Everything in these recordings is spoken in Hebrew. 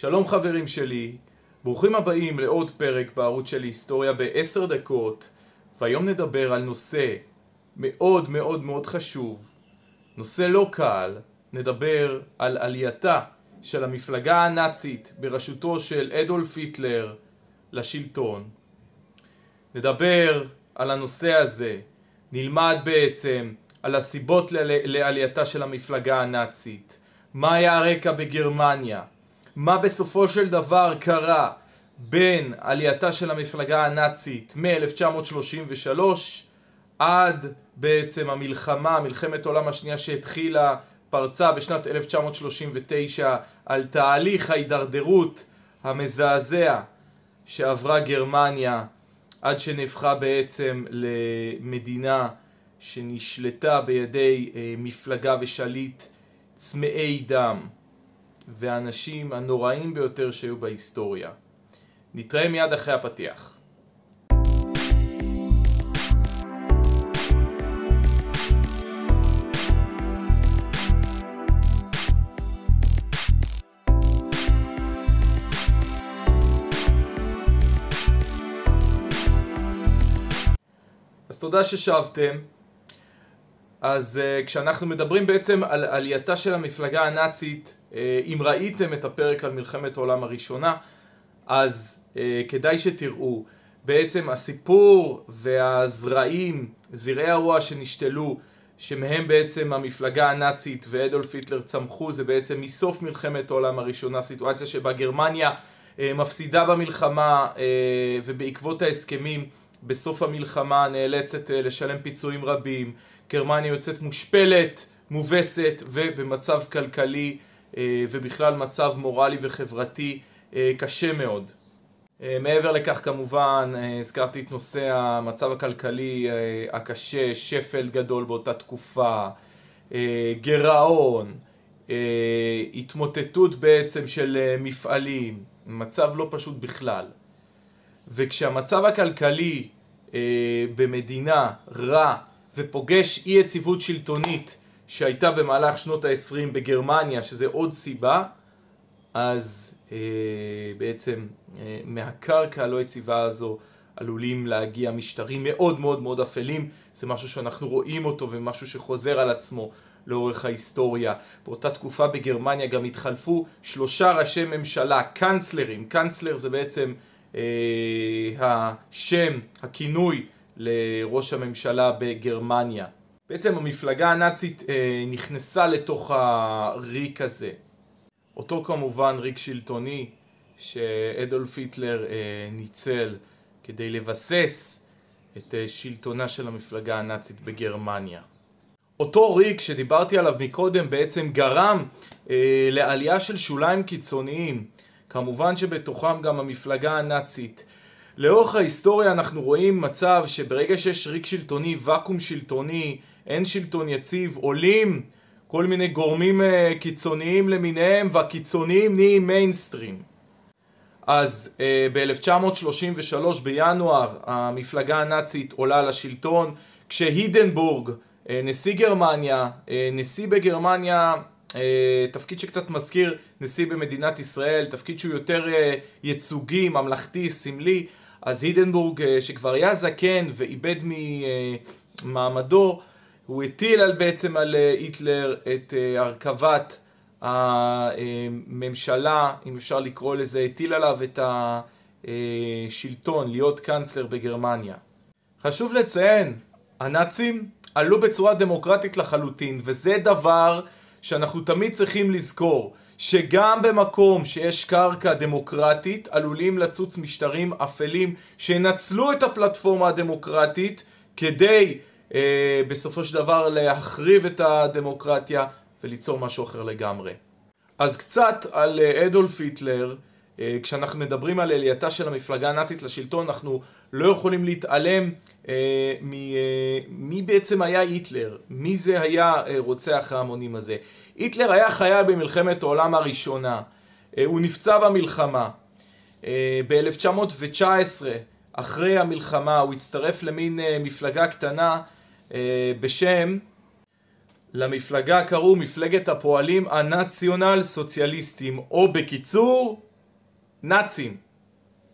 שלום חברים שלי, ברוכים הבאים לעוד פרק בערוץ של היסטוריה בעשר דקות והיום נדבר על נושא מאוד מאוד מאוד חשוב, נושא לא קל, נדבר על עלייתה של המפלגה הנאצית בראשותו של אדולף היטלר לשלטון. נדבר על הנושא הזה, נלמד בעצם על הסיבות לעלייתה של המפלגה הנאצית, מה היה הרקע בגרמניה, מה בסופו של דבר קרה בין עלייתה של המפלגה הנאצית מ-1933 עד בעצם המלחמה, מלחמת העולם השנייה שהתחילה, פרצה בשנת 1939 על תהליך ההידרדרות המזעזע שעברה גרמניה עד שנהפכה בעצם למדינה שנשלטה בידי אה, מפלגה ושליט צמאי דם והאנשים הנוראים ביותר שהיו בהיסטוריה. נתראה מיד אחרי הפתיח. תודה ששבתם. אז uh, כשאנחנו מדברים בעצם על עלייתה של המפלגה הנאצית, uh, אם ראיתם את הפרק על מלחמת העולם הראשונה, אז uh, כדאי שתראו. בעצם הסיפור והזרעים, זרעי הרוע שנשתלו, שמהם בעצם המפלגה הנאצית ואדולף היטלר צמחו, זה בעצם מסוף מלחמת העולם הראשונה, סיטואציה שבה גרמניה uh, מפסידה במלחמה uh, ובעקבות ההסכמים בסוף המלחמה נאלצת uh, לשלם פיצויים רבים. גרמניה יוצאת מושפלת, מובסת ובמצב כלכלי אה, ובכלל מצב מורלי וחברתי אה, קשה מאוד. אה, מעבר לכך כמובן הזכרתי את נושא המצב הכלכלי הקשה, שפל גדול באותה תקופה, גירעון, התמוטטות בעצם של מפעלים, מצב לא פשוט בכלל. וכשהמצב הכלכלי במדינה רע ופוגש אי יציבות שלטונית שהייתה במהלך שנות ה-20 בגרמניה, שזה עוד סיבה, אז אה, בעצם אה, מהקרקע הלא יציבה הזו עלולים להגיע משטרים מאוד מאוד מאוד אפלים, זה משהו שאנחנו רואים אותו ומשהו שחוזר על עצמו לאורך ההיסטוריה. באותה תקופה בגרמניה גם התחלפו שלושה ראשי ממשלה, קאנצלרים, קאנצלר זה בעצם אה, השם, הכינוי לראש הממשלה בגרמניה. בעצם המפלגה הנאצית אה, נכנסה לתוך הריק הזה. אותו כמובן ריק שלטוני שאדולף היטלר אה, ניצל כדי לבסס את אה, שלטונה של המפלגה הנאצית בגרמניה. אותו ריק שדיברתי עליו מקודם בעצם גרם אה, לעלייה של שוליים קיצוניים, כמובן שבתוכם גם המפלגה הנאצית. לאורך ההיסטוריה אנחנו רואים מצב שברגע שיש ריק שלטוני, ואקום שלטוני, אין שלטון יציב, עולים כל מיני גורמים אה, קיצוניים למיניהם והקיצוניים נהיים מיינסטרים. אז אה, ב-1933 בינואר המפלגה הנאצית עולה לשלטון כשהידנבורג, אה, נשיא גרמניה, נשיא בגרמניה, תפקיד שקצת מזכיר נשיא במדינת ישראל, תפקיד שהוא יותר ייצוגי, ממלכתי, סמלי, אז הידנבורג אה, שכבר היה זקן ואיבד ממעמדו, הוא הטיל על בעצם על אה, היטלר את אה, הרכבת הממשלה, אם אפשר לקרוא לזה, הטיל עליו את השלטון להיות קאנצלר בגרמניה. חשוב לציין, הנאצים עלו בצורה דמוקרטית לחלוטין, וזה דבר שאנחנו תמיד צריכים לזכור. שגם במקום שיש קרקע דמוקרטית עלולים לצוץ משטרים אפלים שינצלו את הפלטפורמה הדמוקרטית כדי אה, בסופו של דבר להחריב את הדמוקרטיה וליצור משהו אחר לגמרי. אז קצת על אה, אדולף היטלר, כשאנחנו מדברים על עלייתה של המפלגה הנאצית לשלטון אנחנו לא יכולים להתעלם אה, מי, אה, בעצם היה היטלר, מי זה היה אה, רוצח ההמונים הזה. היטלר היה חייל במלחמת העולם הראשונה, אה, הוא נפצע במלחמה. אה, ב-1919, אחרי המלחמה, הוא הצטרף למין אה, מפלגה קטנה בשם, למפלגה קראו מפלגת הפועלים הנציונל סוציאליסטים, או בקיצור, נאצים.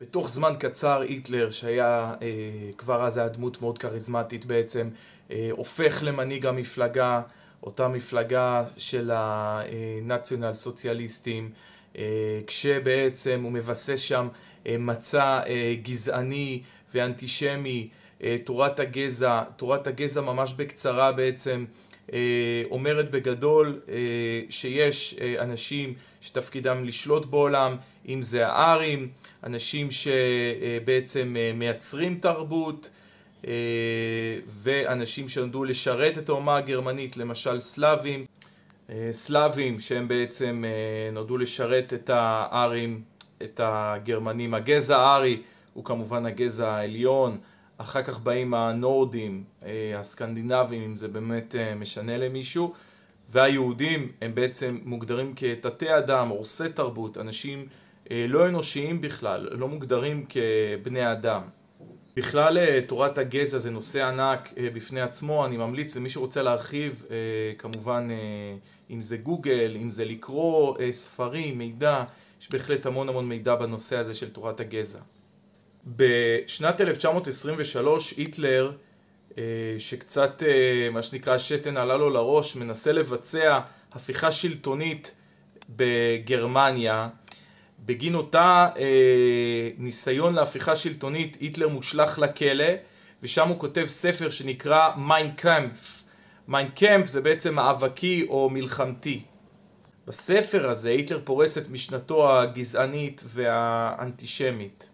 בתוך זמן קצר היטלר, שהיה אה, כבר אז היה דמות מאוד כריזמטית בעצם, אה, הופך למנהיג המפלגה, אותה מפלגה של הנציונל סוציאליסטים, אה, כשבעצם הוא מבסס שם אה, מצע אה, גזעני ואנטישמי, אה, תורת הגזע, תורת הגזע ממש בקצרה בעצם אה, אומרת בגדול אה, שיש אנשים שתפקידם לשלוט בעולם, אם זה הארים, אנשים שבעצם מייצרים תרבות ואנשים שנולדו לשרת את האומה הגרמנית, למשל סלאבים, סלאבים שהם בעצם נולדו לשרת את הארים, את הגרמנים. הגזע הארי הוא כמובן הגזע העליון, אחר כך באים הנורדים, אה, הסקנדינבים, אם זה באמת אה, משנה למישהו, והיהודים הם בעצם מוגדרים כתתי אדם, הורסי תרבות, אנשים אה, לא אנושיים בכלל, לא מוגדרים כבני אדם. בכלל תורת הגזע זה נושא ענק בפני עצמו, אני ממליץ למי שרוצה להרחיב, כמובן אם זה גוגל, אם זה לקרוא ספרים, מידע, יש בהחלט המון המון מידע בנושא הזה של תורת הגזע. בשנת 1923 היטלר, אה, שקצת אה, מה שנקרא שתן עלה לו לראש, מנסה לבצע הפיכה שלטונית בגרמניה. בגין אותה אה, ניסיון להפיכה שלטונית היטלר מושלך לכלא ושם הוא כותב ספר שנקרא מיינקאמפף. מיינקאמפף זה בעצם מאבקי או מלחמתי. בספר הזה היטלר פורס את משנתו הגזענית והאנטישמית.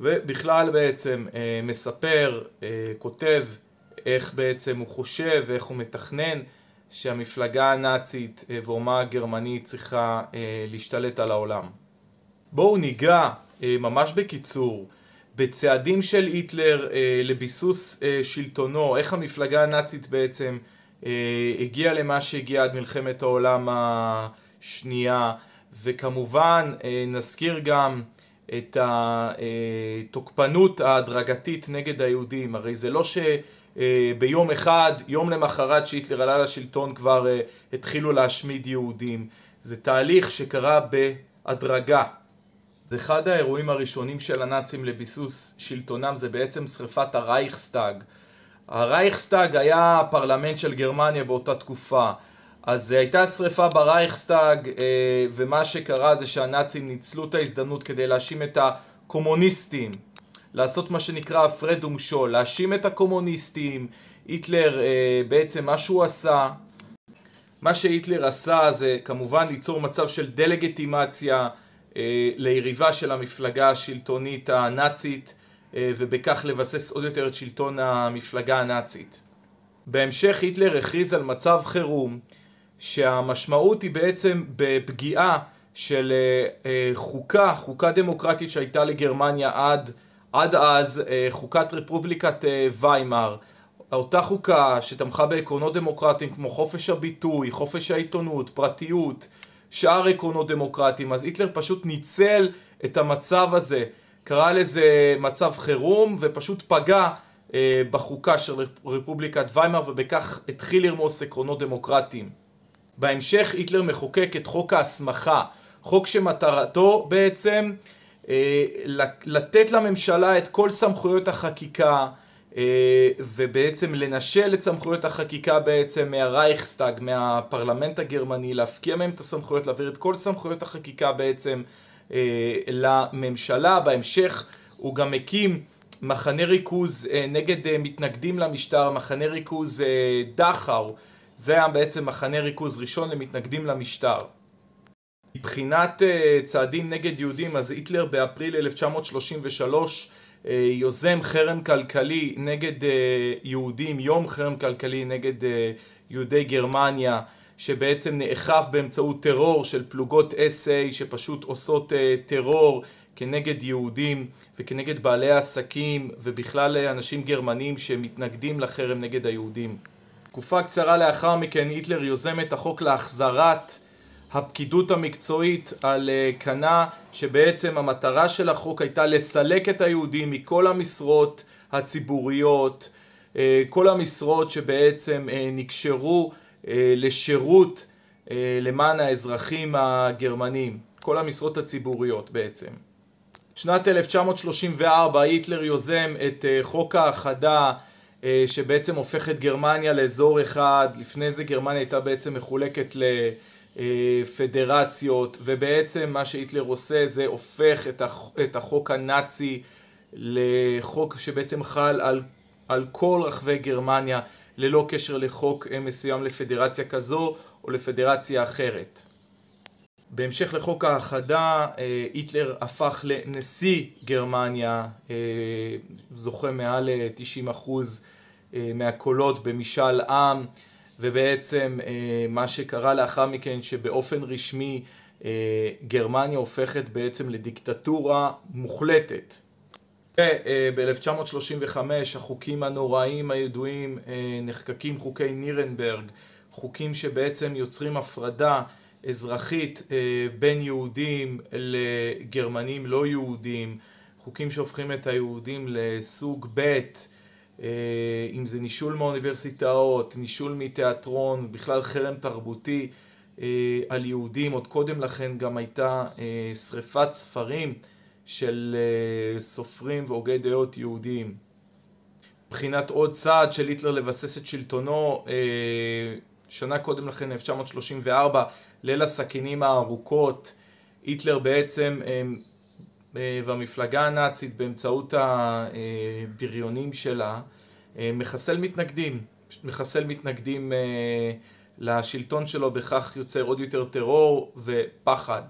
ובכלל בעצם אה, מספר, אה, כותב איך בעצם הוא חושב ואיך הוא מתכנן שהמפלגה הנאצית אה, ואומה הגרמנית צריכה אה, להשתלט על העולם. בואו ניגע אה, ממש בקיצור בצעדים של היטלר אה, לביסוס אה, שלטונו, איך המפלגה הנאצית בעצם אה, הגיעה למה שהגיעה עד מלחמת העולם השנייה וכמובן אה, נזכיר גם את התוקפנות ההדרגתית נגד היהודים. הרי זה לא שביום אחד, יום למחרת שהיטלר עלה לשלטון כבר אה, התחילו להשמיד יהודים. זה תהליך שקרה בהדרגה. אחד האירועים הראשונים של הנאצים לביסוס שלטונם זה בעצם שריפת הרייכסטאג. הרייכסטאג היה הפרלמנט של גרמניה באותה תקופה. אז אה, הייתה שריפה ברייכסטאג אה, ומה שקרה זה שהנאצים ניצלו את ההזדמנות כדי להאשים את הקומוניסטים לעשות מה שנקרא הפרד ומשול, להאשים את הקומוניסטים היטלר אה, בעצם מה שהוא עשה מה שהיטלר עשה זה כמובן ליצור מצב של דה-לגיטימציה ליריבה של המפלגה השלטונית הנאצית ובכך לבסס עוד יותר את שלטון המפלגה הנאצית. בהמשך היטלר הכריז על מצב חירום שהמשמעות היא בעצם בפגיעה של אה, אה, חוקה, חוקה דמוקרטית שהייתה לגרמניה עד, עד אז, אה, חוקת רפובליקת ויימאר. אותה חוקה שתמכה בעקרונות דמוקרטיים כמו חופש הביטוי, חופש העיתונות, פרטיות, שאר עקרונות דמוקרטיים, אז היטלר פשוט ניצל את המצב הזה, קרא לזה מצב חירום ופשוט פגע בחוקה של רפובליקת ויימאר ובכך התחיל לרמוס עקרונות דמוקרטיים. בהמשך היטלר מחוקק את חוק ההסמכה, חוק שמטרתו בעצם אה, לתת לממשלה את כל סמכויות החקיקה אה, ובעצם לנשל את סמכויות החקיקה בעצם מהרייכסטאג, מהפרלמנט הגרמני, להפקיע מהם את הסמכויות, להעביר את כל סמכויות החקיקה בעצם אה, לממשלה. בהמשך הוא גם הקים מחנה ריכוז אה, נגד אה, מתנגדים למשטר, מחנה ריכוז אה, דכאו זה היה בעצם מחנה ריכוז ראשון למתנגדים למשטר. מבחינת uh, צעדים נגד יהודים, אז היטלר באפריל 1933 uh, אה, יוזם חרם כלכלי נגד uh, יהודים, יום חרם כלכלי נגד יהודי גרמניה, שבעצם נאכף באמצעות טרור של פלוגות SA שפשוט עושות טרור כנגד יהודים וכנגד בעלי עסקים ובכלל אנשים גרמנים שמתנגדים לחרם נגד היהודים. תקופה קצרה לאחר מכן היטלר יוזם את החוק להחזרת הפקידות המקצועית על אה, קנה שבעצם המטרה של החוק הייתה לסלק את היהודים מכל המשרות הציבוריות אה, כל המשרות שבעצם אה, נקשרו לשירות למען האזרחים הגרמנים כל המשרות הציבוריות בעצם. שנת 1934 היטלר יוזם את חוק האחדה אה, שבעצם הופך את גרמניה לאזור אחד, לפני זה גרמניה הייתה בעצם מחולקת לפדרציות ובעצם מה שהיטלר עושה זה הופך את החוק הנאצי לחוק שבעצם חל על, על כל רחבי גרמניה ללא קשר לחוק מסוים לפדרציה כזו או לפדרציה אחרת. בהמשך לחוק ההאחדה, אה, היטלר הפך לנשיא גרמניה, אה, זוכה מעל 90% אה, מהקולות במשאל עם, ובעצם מה שקרה לאחר מכן שבאופן רשמי גרמניה הופכת בעצם לדיקטטורה מוחלטת. ב-1935 החוקים הנוראים הידועים נחקקים חוקי נירנברג, חוקים שבעצם יוצרים הפרדה אזרחית אה, בין יהודים לגרמנים לא יהודים, חוקים שהופכים את היהודים לסוג ב', אה, אם זה נישול מאוניברסיטאות, נישול מתיאטרון, בכלל חרם תרבותי אה, על יהודים, עוד קודם לכן גם הייתה שריפת ספרים של סופרים והוגי דעות יהודים. מבחינת עוד צעד של היטלר לבסס את שלטונו, שנה קודם לכן, 1934, ליל הסכינים הארוכות, היטלר בעצם אה, והמפלגה הנאצית באמצעות הבריונים שלה אה, מחסל מתנגדים, מחסל מתנגדים אה, לשלטון שלו, בכך יוצר עוד יותר טרור ופחד.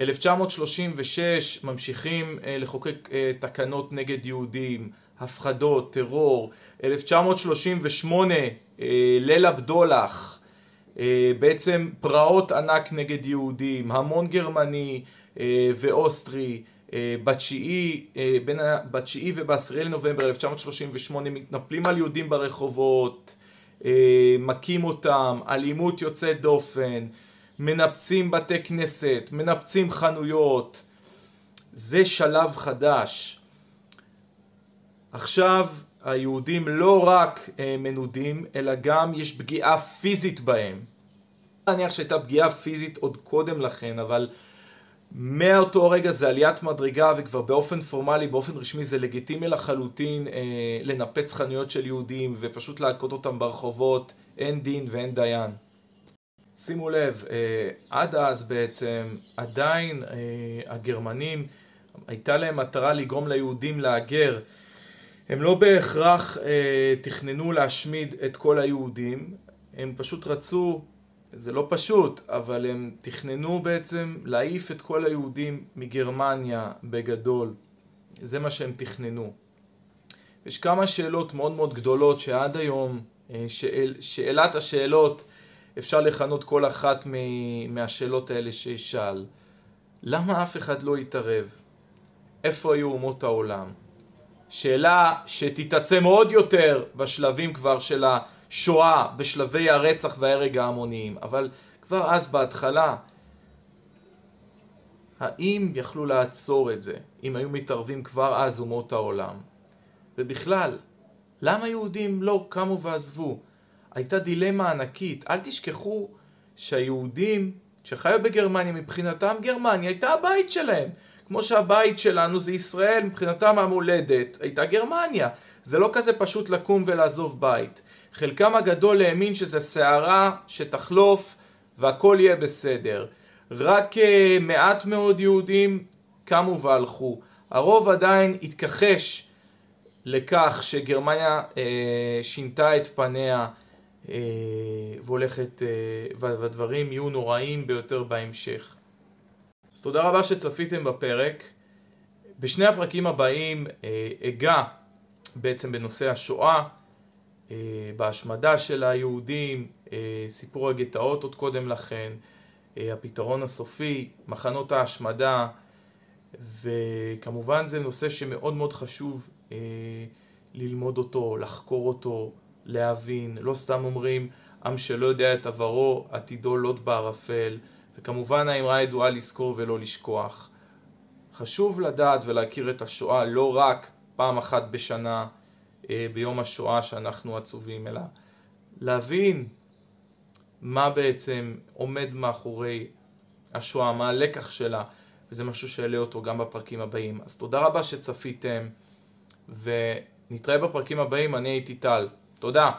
1936 ממשיכים לחוקק תקנות נגד יהודים, הפחדות, טרור. 1938 ליל הבדולח אה, בעצם פרעות ענק נגד יהודים, המון גרמני אה, ואוסטרי אה, בתשיעי, בין בתשיעי ובעשירי לנובמבר 1938 מתנפלים על יהודים ברחובות, מכים אותם, אלימות יוצאת דופן, מנפצים בתי כנסת, מנפצים חנויות, זה שלב חדש. עכשיו היהודים לא רק אה, מנודים, אלא גם יש פגיעה פיזית בהם. נניח שהייתה פגיעה פיזית עוד קודם לכן, אבל מאותו רגע זה עליית מדרגה וכבר באופן פורמלי, באופן רשמי זה לגיטימי לחלוטין אה, לנפץ חנויות של יהודים ופשוט להכות אותם ברחובות, אין דין ואין דיין. שימו לב, אה, עד אז בעצם עדיין אה, הגרמנים הייתה להם מטרה לגרום ליהודים להגר הם לא בהכרח אה, תכננו להשמיד את כל היהודים, הם פשוט רצו, זה לא פשוט, אבל הם תכננו בעצם להעיף את כל היהודים מגרמניה בגדול. זה מה שהם תכננו. יש כמה שאלות מאוד מאוד גדולות שעד היום, אה, שאל, שאלת השאלות, אפשר לכנות כל אחת מהשאלות האלה שישאל. למה אף אחד לא התערב? איפה היו אומות העולם? שאלה שתתעצם עוד יותר בשלבים כבר של השואה, בשלבי הרצח וההרג ההמוניים, אבל כבר אז בהתחלה, האם יכלו לעצור את זה, אם היו מתערבים כבר אז אומות העולם? ובכלל, למה יהודים לא קמו ועזבו? הייתה דילמה ענקית. אל תשכחו שהיהודים שחיו בגרמניה, מבחינתם גרמניה הייתה הבית שלהם. כמו שהבית שלנו זה ישראל, מבחינתם המולדת הייתה גרמניה. זה לא כזה פשוט לקום ולעזוב בית. חלקם הגדול האמין שזה סערה שתחלוף והכל יהיה בסדר. רק uh, מעט מאוד יהודים קמו והלכו. הרוב עדיין התכחש לכך שגרמניה uh, שינתה את פניה uh, והולכת, uh, והדברים יהיו נוראים ביותר בהמשך. אז תודה רבה שצפיתם בפרק. בשני הפרקים הבאים אה, אגע בעצם בנושא השואה, אה, בהשמדה של היהודים, אה, סיפור הגטאות עוד קודם לכן, הפתרון הסופי, מחנות ההשמדה, וכמובן זה נושא שמאוד מאוד חשוב ללמוד אותו, לחקור אותו, להבין. לא סתם אומרים, עם שלא יודע את עברו, עתידו לוט בערפל. וכמובן האמרה הידועה לזכור ולא לשכוח. חשוב לדעת ולהכיר את השואה לא רק פעם אחת בשנה אה, ביום השואה שאנחנו עצובים, אלא להבין מה בעצם עומד מאחורי השואה, מה הלקח שלה, וזה משהו שאעלה אותו גם בפרקים הבאים. אז תודה רבה שצפיתם, ונתראה בפרקים הבאים, אני הייתי טל. תודה.